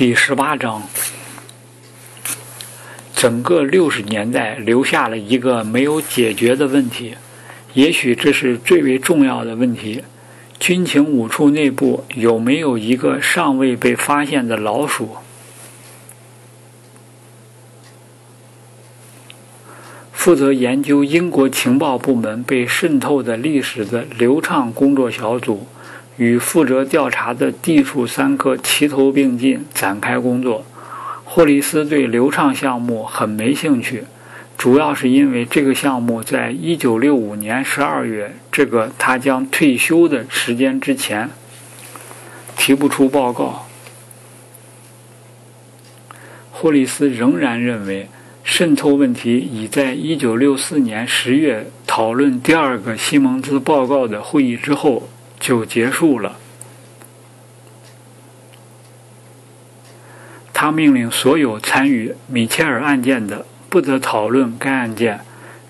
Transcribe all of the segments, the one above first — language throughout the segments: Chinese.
第十八章，整个六十年代留下了一个没有解决的问题，也许这是最为重要的问题：军情五处内部有没有一个尚未被发现的老鼠？负责研究英国情报部门被渗透的历史的流畅工作小组，与负责调查的地处三科齐头并进展开工作。霍利斯对流畅项目很没兴趣，主要是因为这个项目在1965年12月这个他将退休的时间之前提不出报告。霍利斯仍然认为。渗透问题已在1964年10月讨论第二个西蒙兹报告的会议之后就结束了。他命令所有参与米切尔案件的不得讨论该案件，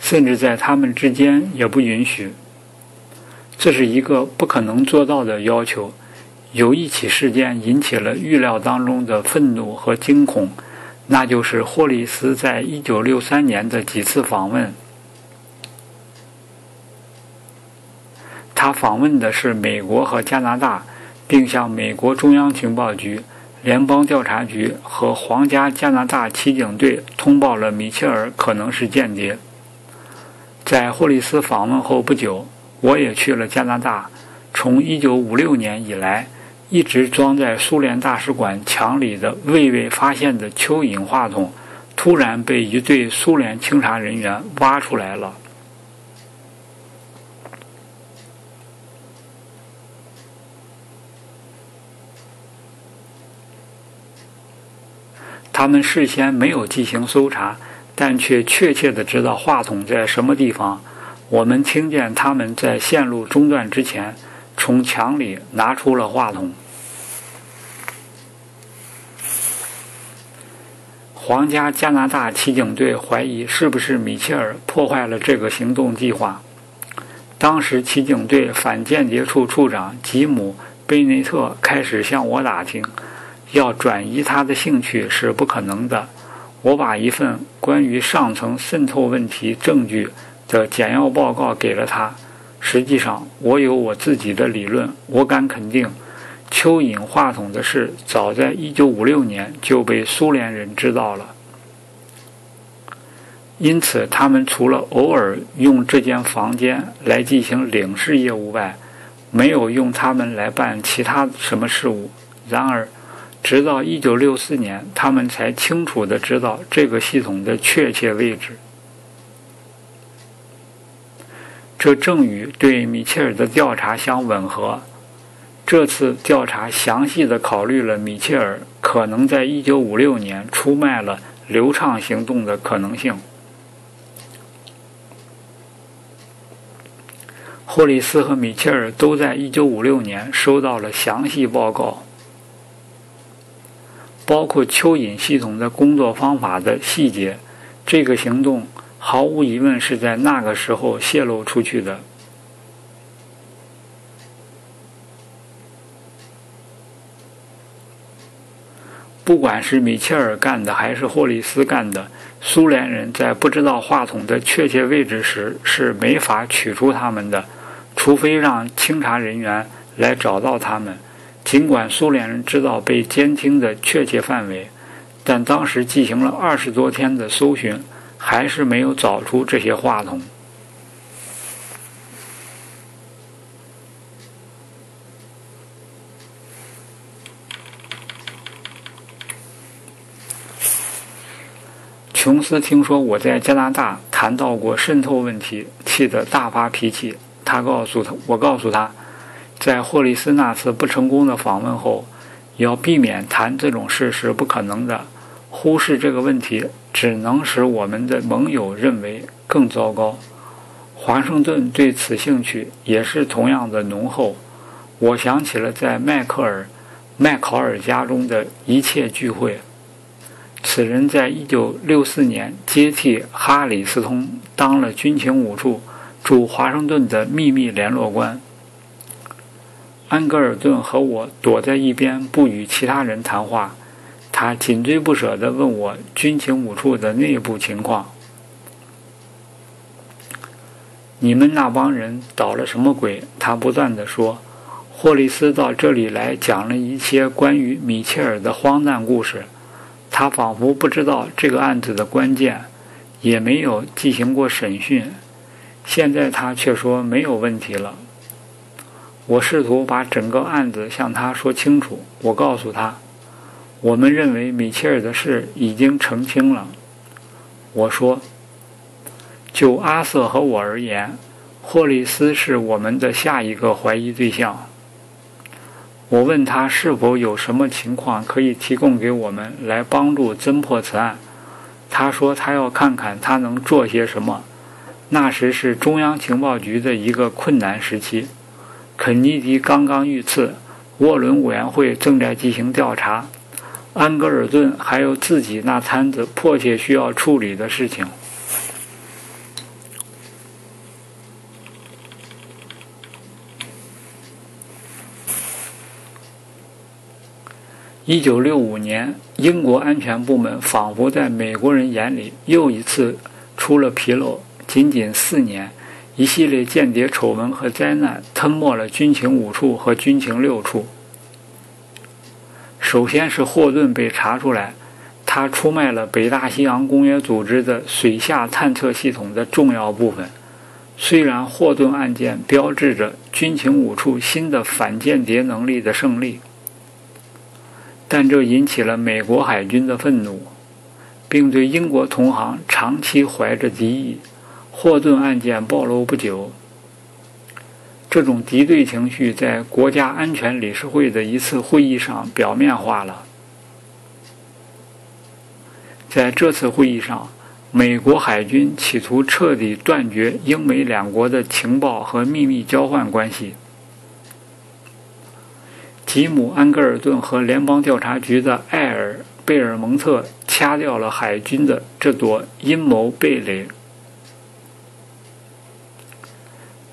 甚至在他们之间也不允许。这是一个不可能做到的要求。有一起事件引起了预料当中的愤怒和惊恐。那就是霍利斯在一九六三年的几次访问。他访问的是美国和加拿大，并向美国中央情报局、联邦调查局和皇家加拿大骑警队通报了米切尔可能是间谍。在霍利斯访问后不久，我也去了加拿大。从一九五六年以来。一直装在苏联大使馆墙里的未被发现的蚯蚓话筒，突然被一队苏联清查人员挖出来了。他们事先没有进行搜查，但却确切的知道话筒在什么地方。我们听见他们在线路中断之前。从墙里拿出了话筒。皇家加拿大骑警队怀疑是不是米切尔破坏了这个行动计划。当时骑警队反间谍处处长吉姆·贝内特开始向我打听，要转移他的兴趣是不可能的。我把一份关于上层渗透问题证据的简要报告给了他。实际上，我有我自己的理论。我敢肯定，蚯蚓话筒的事早在1956年就被苏联人知道了。因此，他们除了偶尔用这间房间来进行领事业务外，没有用他们来办其他什么事务。然而，直到1964年，他们才清楚的知道这个系统的确切位置。这正与对米切尔的调查相吻合。这次调查详细的考虑了米切尔可能在1956年出卖了流畅行动的可能性。霍利斯和米切尔都在1956年收到了详细报告，包括蚯蚓系统的工作方法的细节。这个行动。毫无疑问是在那个时候泄露出去的。不管是米切尔干的还是霍利斯干的，苏联人在不知道话筒的确切位置时是没法取出它们的，除非让清查人员来找到他们。尽管苏联人知道被监听的确切范围，但当时进行了二十多天的搜寻。还是没有找出这些话筒。琼斯听说我在加拿大谈到过渗透问题，气得大发脾气。他告诉他，我告诉他，在霍利斯那次不成功的访问后，要避免谈这种事是不可能的。忽视这个问题。只能使我们的盟友认为更糟糕。华盛顿对此兴趣也是同样的浓厚。我想起了在迈克尔·麦考尔家中的一切聚会。此人在1964年接替哈里斯通当了军情五处驻华盛顿的秘密联络官。安格尔顿和我躲在一边，不与其他人谈话。他紧追不舍地问我军情五处的内部情况。你们那帮人捣了什么鬼？他不断地说。霍利斯到这里来讲了一些关于米切尔的荒诞故事。他仿佛不知道这个案子的关键，也没有进行过审讯。现在他却说没有问题了。我试图把整个案子向他说清楚。我告诉他，我们认为米切尔的事已经澄清了。我说，就阿瑟和我而言，霍利斯是我们的下一个怀疑对象。我问他是否有什么情况可以提供给我们来帮助侦破此案。他说他要看看他能做些什么。那时是中央情报局的一个困难时期，肯尼迪刚刚遇刺，沃伦委员会正在进行调查，安格尔顿还有自己那摊子迫切需要处理的事情。一九六五年，英国安全部门仿佛在美国人眼里又一次出了纰漏。仅仅四年，一系列间谍丑闻和灾难吞没了军情五处和军情六处。首先是霍顿被查出来，他出卖了北大西洋公约组织的水下探测系统的重要部分。虽然霍顿案件标志着军情五处新的反间谍能力的胜利。但这引起了美国海军的愤怒，并对英国同行长期怀着敌意。霍顿案件暴露不久，这种敌对情绪在国家安全理事会的一次会议上表面化了。在这次会议上，美国海军企图彻底断绝英美两国的情报和秘密交换关系。吉姆·安格尔顿和联邦调查局的艾尔·贝尔蒙特掐掉了海军的这朵阴谋蓓蕾。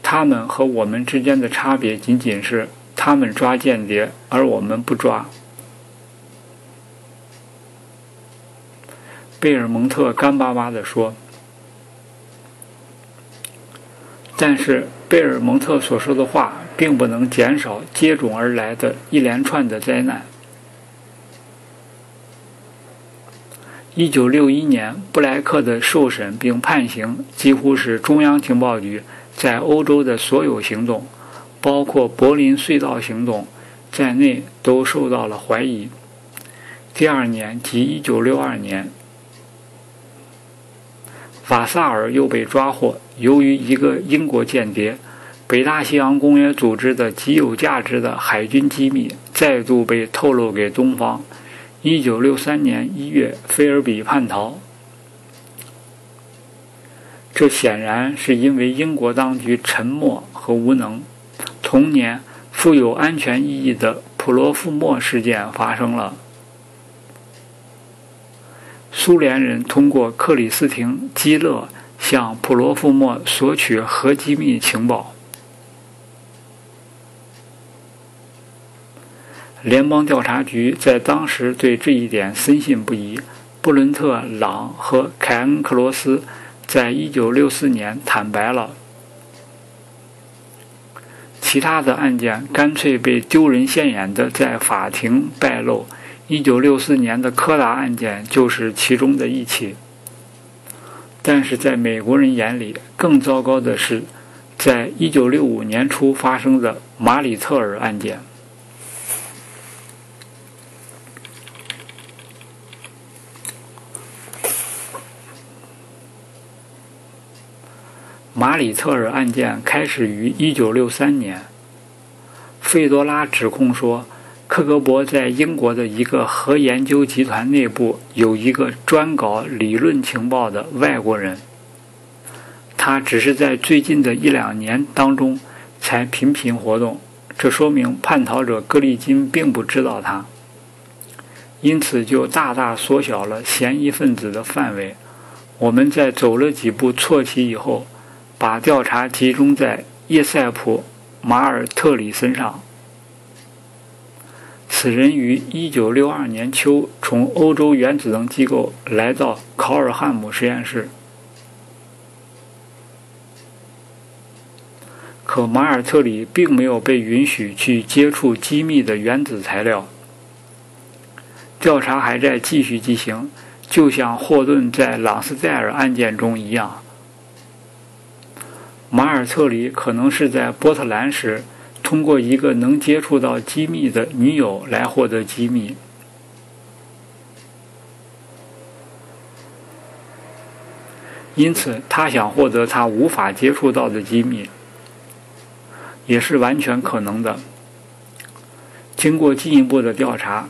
他们和我们之间的差别仅仅是，他们抓间谍，而我们不抓。贝尔蒙特干巴巴地说。但是贝尔蒙特所说的话。并不能减少接踵而来的一连串的灾难。一九六一年，布莱克的受审并判刑，几乎是中央情报局在欧洲的所有行动，包括柏林隧道行动在内，都受到了怀疑。第二年，即一九六二年，瓦萨尔又被抓获，由于一个英国间谍。北大西洋公约组织的极有价值的海军机密再度被透露给东方。一九六三年一月，菲尔比叛逃。这显然是因为英国当局沉默和无能。同年，富有安全意义的普罗夫莫事件发生了。苏联人通过克里斯廷·基勒向普罗夫莫索取核机密情报。联邦调查局在当时对这一点深信不疑。布伦特·朗和凯恩·克罗斯在一九六四年坦白了。其他的案件干脆被丢人现眼的在法庭败露。一九六四年的柯达案件就是其中的一起。但是在美国人眼里，更糟糕的是，在一九六五年初发生的马里特尔案件。里特尔案件开始于1963年。费多拉指控说，克格勃在英国的一个核研究集团内部有一个专搞理论情报的外国人。他只是在最近的一两年当中才频频活动，这说明叛逃者格里金并不知道他，因此就大大缩小了嫌疑分子的范围。我们在走了几步错棋以后。把调查集中在叶塞普·马尔特里身上。此人于1962年秋从欧洲原子能机构来到考尔汉姆实验室，可马尔特里并没有被允许去接触机密的原子材料。调查还在继续进行，就像霍顿在朗斯戴尔案件中一样。马尔特里可能是在波特兰时。通过一个能接触到机密的女友来获得机密，因此他想获得他无法接触到的机密，也是完全可能的。经过进一步的调查，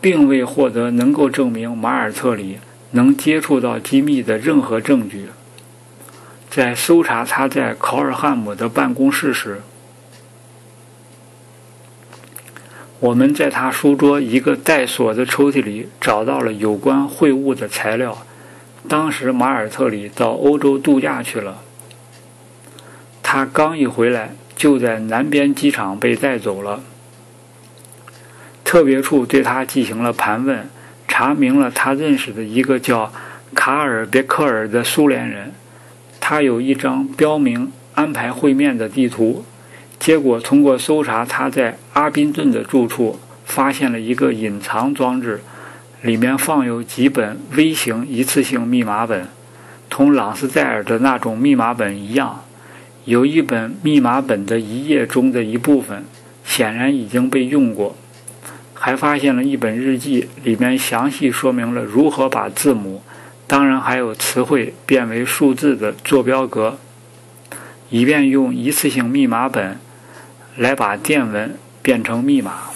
并未获得能够证明马尔策里能接触到机密的任何证据。在搜查他在考尔汉姆的办公室时，我们在他书桌一个带锁的抽屉里找到了有关会晤的材料。当时马尔特里到欧洲度假去了。他刚一回来，就在南边机场被带走了。特别处对他进行了盘问，查明了他认识的一个叫卡尔别克尔的苏联人。他有一张标明安排会面的地图。结果通过搜查他在阿宾顿的住处，发现了一个隐藏装置，里面放有几本微型一次性密码本，同朗斯戴尔的那种密码本一样。有一本密码本的一页中的一部分，显然已经被用过。还发现了一本日记，里面详细说明了如何把字母，当然还有词汇变为数字的坐标格，以便用一次性密码本。来把电文变成密码。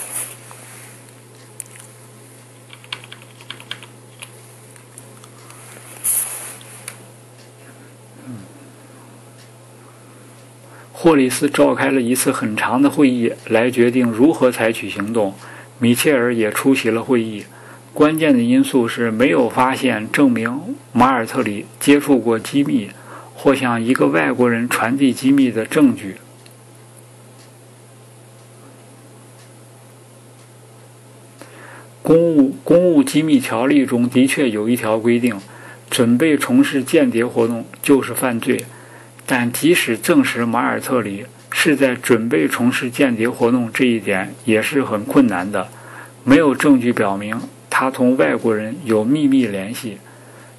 霍里斯召开了一次很长的会议，来决定如何采取行动。米切尔也出席了会议。关键的因素是没有发现证明马尔特里接触过机密或向一个外国人传递机密的证据。公务公务机密条例中的确有一条规定，准备从事间谍活动就是犯罪。但即使证实马尔特里是在准备从事间谍活动，这一点也是很困难的。没有证据表明他同外国人有秘密联系。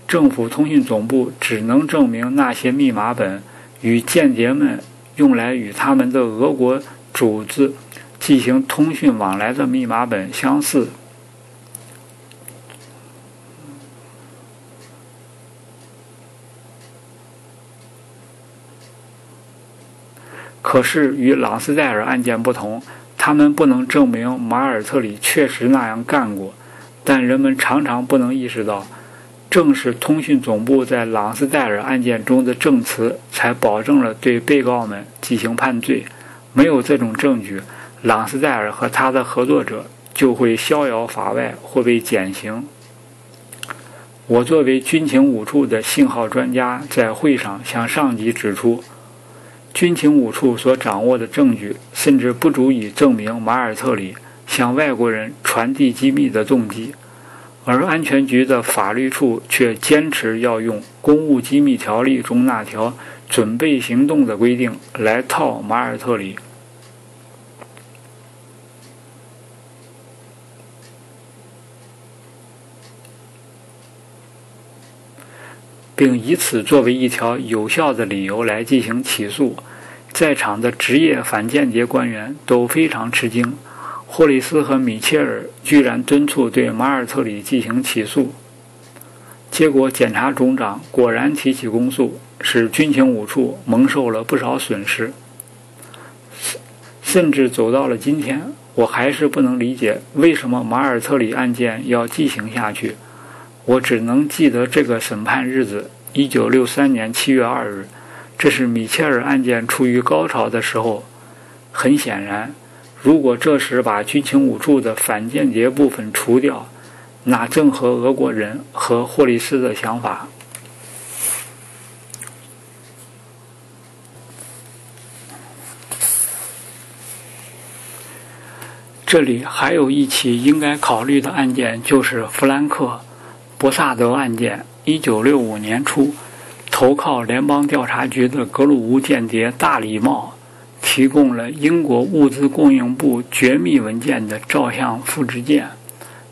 政府通讯总部只能证明那些密码本与间谍们用来与他们的俄国主子进行通讯往来的密码本相似。可是与朗斯戴尔案件不同，他们不能证明马尔特里确实那样干过。但人们常常不能意识到，正是通讯总部在朗斯戴尔案件中的证词，才保证了对被告们进行判罪。没有这种证据，朗斯戴尔和他的合作者就会逍遥法外或被减刑。我作为军情五处的信号专家，在会上向上级指出。军情五处所掌握的证据，甚至不足以证明马尔特里向外国人传递机密的动机，而安全局的法律处却坚持要用《公务机密条例》中那条准备行动的规定来套马尔特里，并以此作为一条有效的理由来进行起诉。在场的职业反间谍官员都非常吃惊，霍里斯和米切尔居然敦促对马尔特里进行起诉。结果，检察总长果然提起公诉，使军情五处蒙受了不少损失。甚至走到了今天，我还是不能理解为什么马尔特里案件要进行下去。我只能记得这个审判日子：一九六三年七月二日。这是米切尔案件处于高潮的时候。很显然，如果这时把军情五处的反间谍部分除掉，那正合俄国人和霍利斯的想法。这里还有一起应该考虑的案件，就是弗兰克·博萨德案件。一九六五年初，投靠联邦调查局的格鲁乌间谍大礼帽提供了英国物资供应部绝密文件的照相复制件，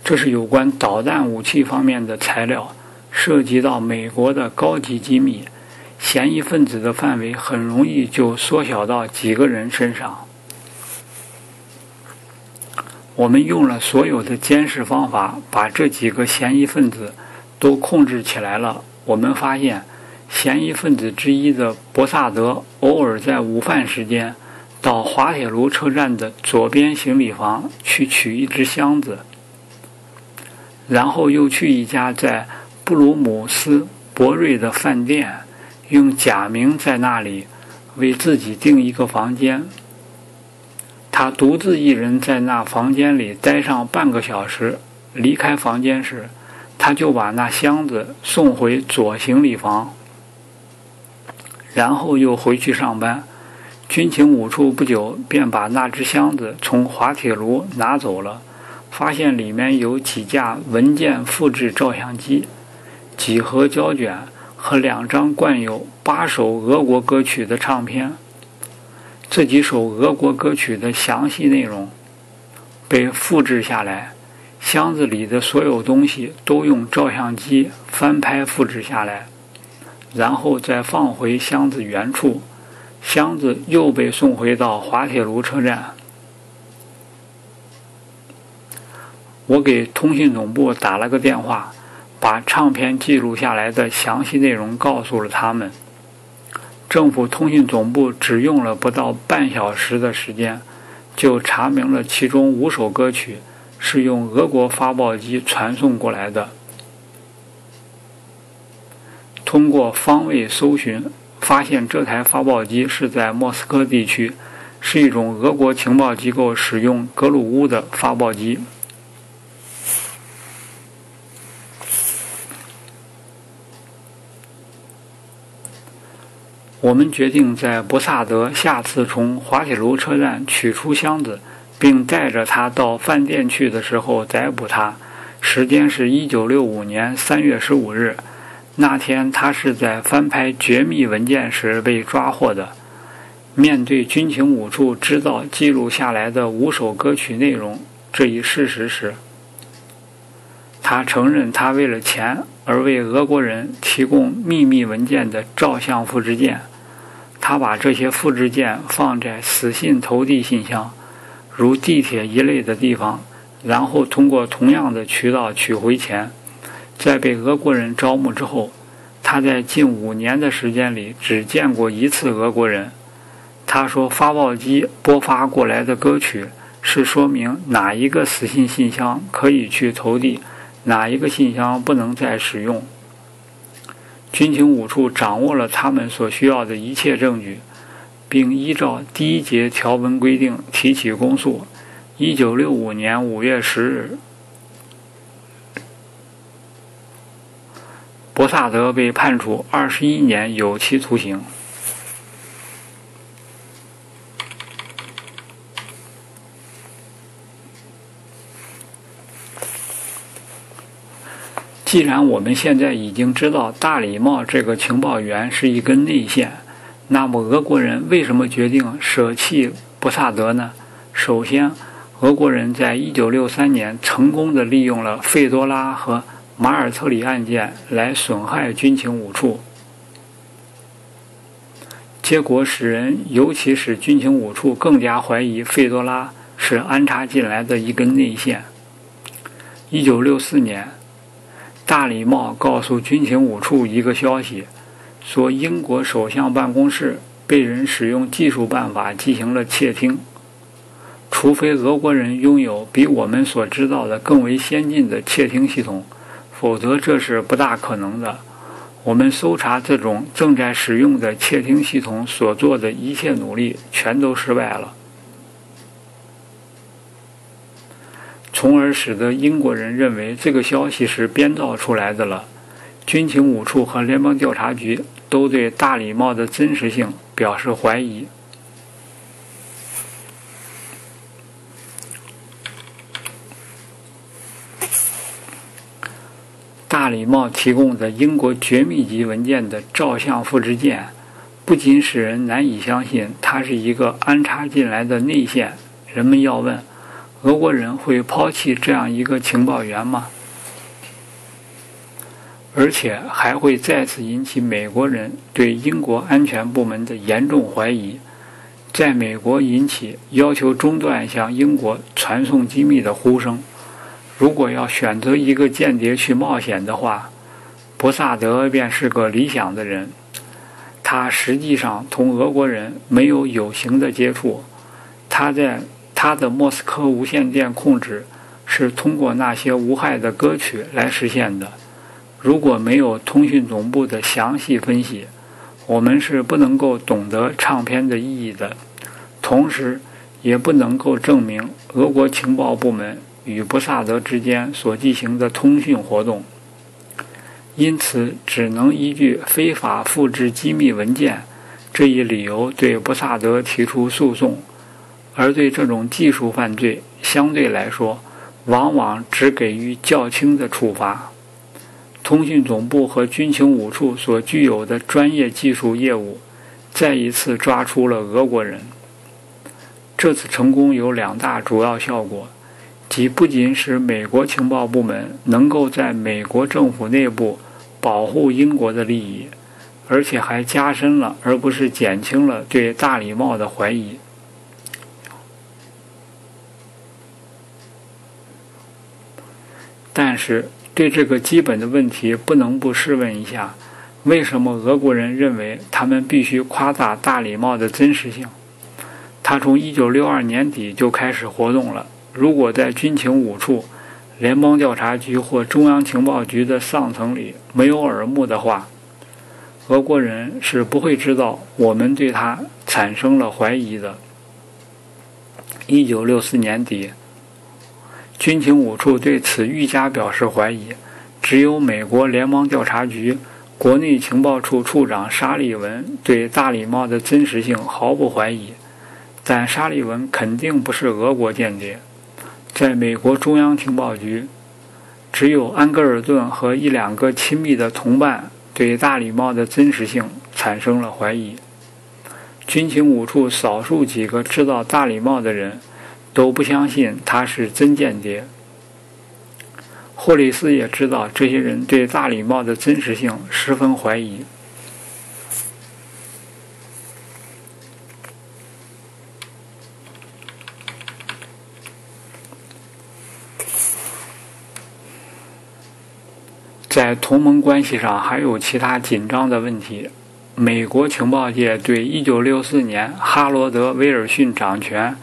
这是有关导弹武器方面的材料，涉及到美国的高级机密，嫌疑分子的范围很容易就缩小到几个人身上。我们用了所有的监视方法，把这几个嫌疑分子。都控制起来了。我们发现，嫌疑分子之一的博萨德偶尔在午饭时间到滑铁卢车站的左边行李房去取一只箱子，然后又去一家在布鲁姆斯博瑞的饭店，用假名在那里为自己订一个房间。他独自一人在那房间里待上半个小时，离开房间时。他就把那箱子送回左行李房，然后又回去上班。军情五处不久便把那只箱子从滑铁卢拿走了，发现里面有几架文件复制照相机、几盒胶卷和两张灌有八首俄国歌曲的唱片。这几首俄国歌曲的详细内容被复制下来。箱子里的所有东西都用照相机翻拍复制下来，然后再放回箱子原处。箱子又被送回到滑铁卢车站。我给通信总部打了个电话，把唱片记录下来的详细内容告诉了他们。政府通信总部只用了不到半小时的时间，就查明了其中五首歌曲。是用俄国发报机传送过来的。通过方位搜寻，发现这台发报机是在莫斯科地区，是一种俄国情报机构使用格鲁乌的发报机。我们决定在博萨德下次从滑铁卢车站取出箱子。并带着他到饭店去的时候逮捕他，时间是一九六五年三月十五日。那天他是在翻拍绝密文件时被抓获的。面对军情五处知道记录下来的五首歌曲内容这一事实时，他承认他为了钱而为俄国人提供秘密文件的照相复制件。他把这些复制件放在死信投递信箱。如地铁一类的地方，然后通过同样的渠道取回钱。在被俄国人招募之后，他在近五年的时间里只见过一次俄国人。他说：“发报机播发过来的歌曲是说明哪一个死信信箱可以去投递，哪一个信箱不能再使用。”军情五处掌握了他们所需要的一切证据。并依照第一节条文规定提起公诉。一九六五年五月十日，博萨德被判处二十一年有期徒刑。既然我们现在已经知道大礼帽这个情报员是一根内线。那么，俄国人为什么决定舍弃博萨德呢？首先，俄国人在一九六三年成功的利用了费多拉和马尔特里案件来损害军情五处，结果使人，尤其使军情五处更加怀疑费多拉是安插进来的一根内线。一九六四年，大礼帽告诉军情五处一个消息。说英国首相办公室被人使用技术办法进行了窃听，除非俄国人拥有比我们所知道的更为先进的窃听系统，否则这是不大可能的。我们搜查这种正在使用的窃听系统所做的一切努力全都失败了，从而使得英国人认为这个消息是编造出来的了。军情五处和联邦调查局都对大礼帽的真实性表示怀疑。大礼帽提供的英国绝密级文件的照相复制件，不仅使人难以相信它是一个安插进来的内线。人们要问：俄国人会抛弃这样一个情报员吗？而且还会再次引起美国人对英国安全部门的严重怀疑，在美国引起要求中断向英国传送机密的呼声。如果要选择一个间谍去冒险的话，博萨德便是个理想的人。他实际上同俄国人没有有形的接触，他在他的莫斯科无线电控制是通过那些无害的歌曲来实现的。如果没有通讯总部的详细分析，我们是不能够懂得唱片的意义的。同时，也不能够证明俄国情报部门与布萨德之间所进行的通讯活动。因此，只能依据非法复制机密文件这一理由对布萨德提出诉讼，而对这种技术犯罪相对来说，往往只给予较轻的处罚。通讯总部和军情五处所具有的专业技术业务，再一次抓出了俄国人。这次成功有两大主要效果，即不仅使美国情报部门能够在美国政府内部保护英国的利益，而且还加深了而不是减轻了对大礼帽的怀疑。但是。对这个基本的问题，不能不试问一下：为什么俄国人认为他们必须夸大大礼帽的真实性？他从1962年底就开始活动了。如果在军情五处、联邦调查局或中央情报局的上层里没有耳目的话，俄国人是不会知道我们对他产生了怀疑的。1964年底。军情五处对此愈加表示怀疑，只有美国联邦调查局国内情报处处长沙利文对大礼帽的真实性毫不怀疑。但沙利文肯定不是俄国间谍。在美国中央情报局，只有安格尔顿和一两个亲密的同伴对大礼帽的真实性产生了怀疑。军情五处少数几个知道大礼帽的人。都不相信他是真间谍。霍里斯也知道这些人对大礼帽的真实性十分怀疑。在同盟关系上还有其他紧张的问题。美国情报界对1964年哈罗德·威尔逊掌权。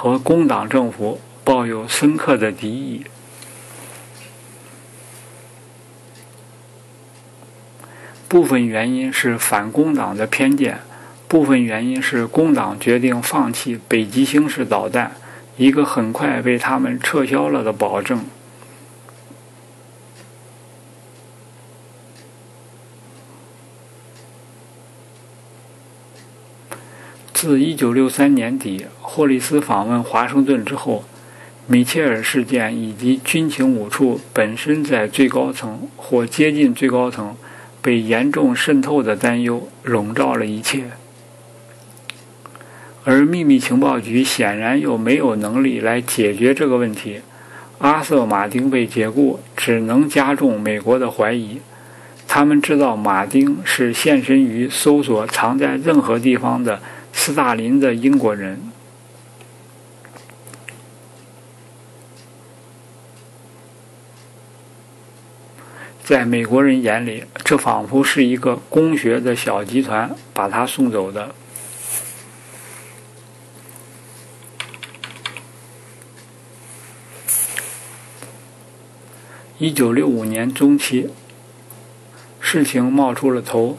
和工党政府抱有深刻的敌意，部分原因是反工党的偏见，部分原因是工党决定放弃北极星式导弹，一个很快被他们撤销了的保证。自1963年底霍利斯访问华盛顿之后，米切尔事件以及军情五处本身在最高层或接近最高层被严重渗透的担忧笼罩了一切，而秘密情报局显然又没有能力来解决这个问题。阿瑟·马丁被解雇，只能加重美国的怀疑。他们知道马丁是现身于搜索藏在任何地方的。斯大林的英国人，在美国人眼里，这仿佛是一个工学的小集团把他送走的。一九六五年中期，事情冒出了头。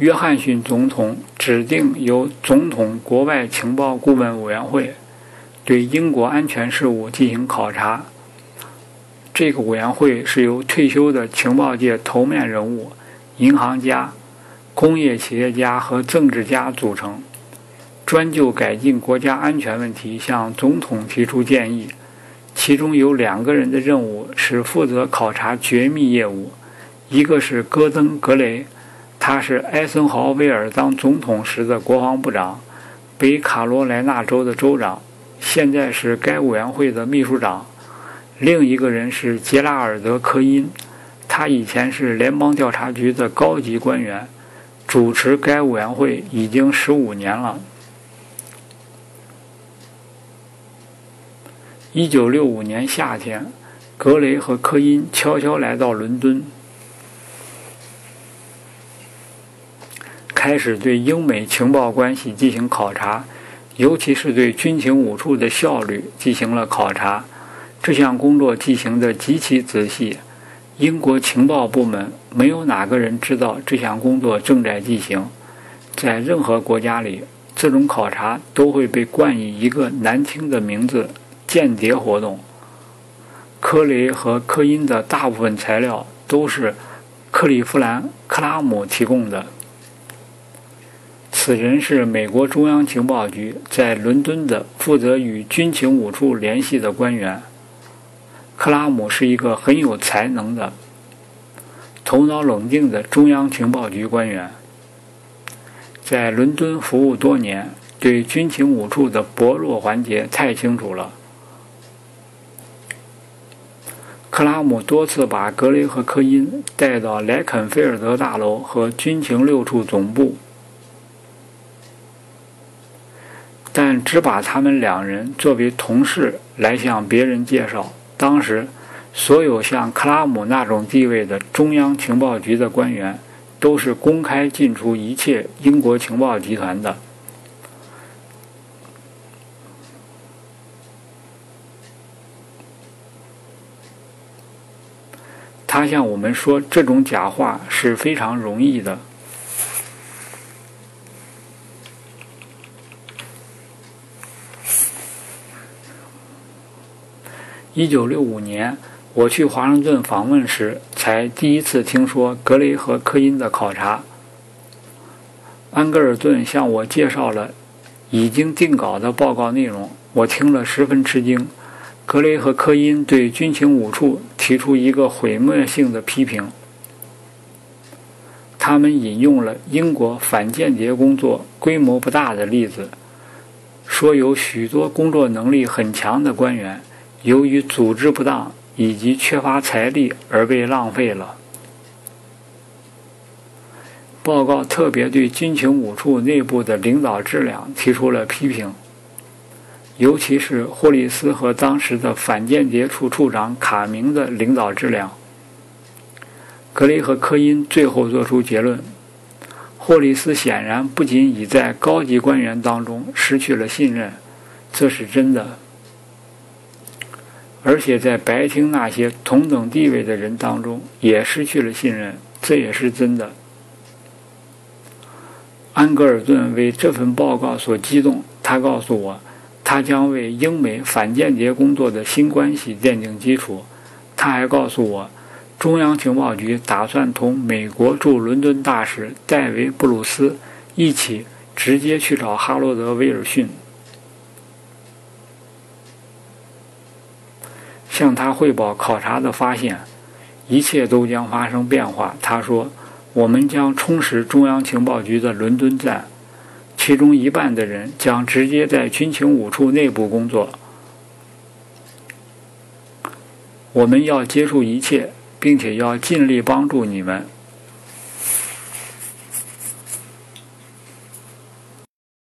约翰逊总统指定由总统国外情报顾问委员会对英国安全事务进行考察。这个委员会是由退休的情报界头面人物、银行家、工业企业家和政治家组成，专就改进国家安全问题向总统提出建议。其中有两个人的任务是负责考察绝密业务，一个是戈登·格雷，他是艾森豪威尔当总统时的国防部长，北卡罗来纳州的州长，现在是该委员会的秘书长。另一个人是杰拉尔德·科因，他以前是联邦调查局的高级官员，主持该委员会已经十五年了。一九六五年夏天，格雷和科因悄悄来到伦敦。开始对英美情报关系进行考察，尤其是对军情五处的效率进行了考察。这项工作进行得极其仔细。英国情报部门没有哪个人知道这项工作正在进行。在任何国家里，这种考察都会被冠以一个难听的名字——间谍活动。科雷和科因的大部分材料都是克利夫兰·克拉姆提供的。此人是美国中央情报局在伦敦的负责与军情五处联系的官员。克拉姆是一个很有才能的、头脑冷静的中央情报局官员，在伦敦服务多年，对军情五处的薄弱环节太清楚了。克拉姆多次把格雷和科因带到莱肯菲尔德大楼和军情六处总部。但只把他们两人作为同事来向别人介绍。当时，所有像克拉姆那种地位的中央情报局的官员，都是公开进出一切英国情报集团的。他向我们说，这种假话是非常容易的。一九六五年，我去华盛顿访问时，才第一次听说格雷和科因的考察。安格尔顿向我介绍了已经定稿的报告内容，我听了十分吃惊。格雷和科因对军情五处提出一个毁灭性的批评，他们引用了英国反间谍工作规模不大的例子，说有许多工作能力很强的官员。由于组织不当以及缺乏财力而被浪费了。报告特别对军情五处内部的领导质量提出了批评，尤其是霍利斯和当时的反间谍处处长卡明的领导质量。格雷和科因最后作出结论：霍利斯显然不仅已在高级官员当中失去了信任，这是真的。而且在白厅那些同等地位的人当中也失去了信任，这也是真的。安格尔顿为这份报告所激动，他告诉我，他将为英美反间谍工作的新关系奠定基础。他还告诉我，中央情报局打算同美国驻伦敦大使戴维·布鲁斯一起直接去找哈罗德·威尔逊。向他汇报考察的发现，一切都将发生变化。他说：“我们将充实中央情报局的伦敦站，其中一半的人将直接在军情五处内部工作。我们要接触一切，并且要尽力帮助你们。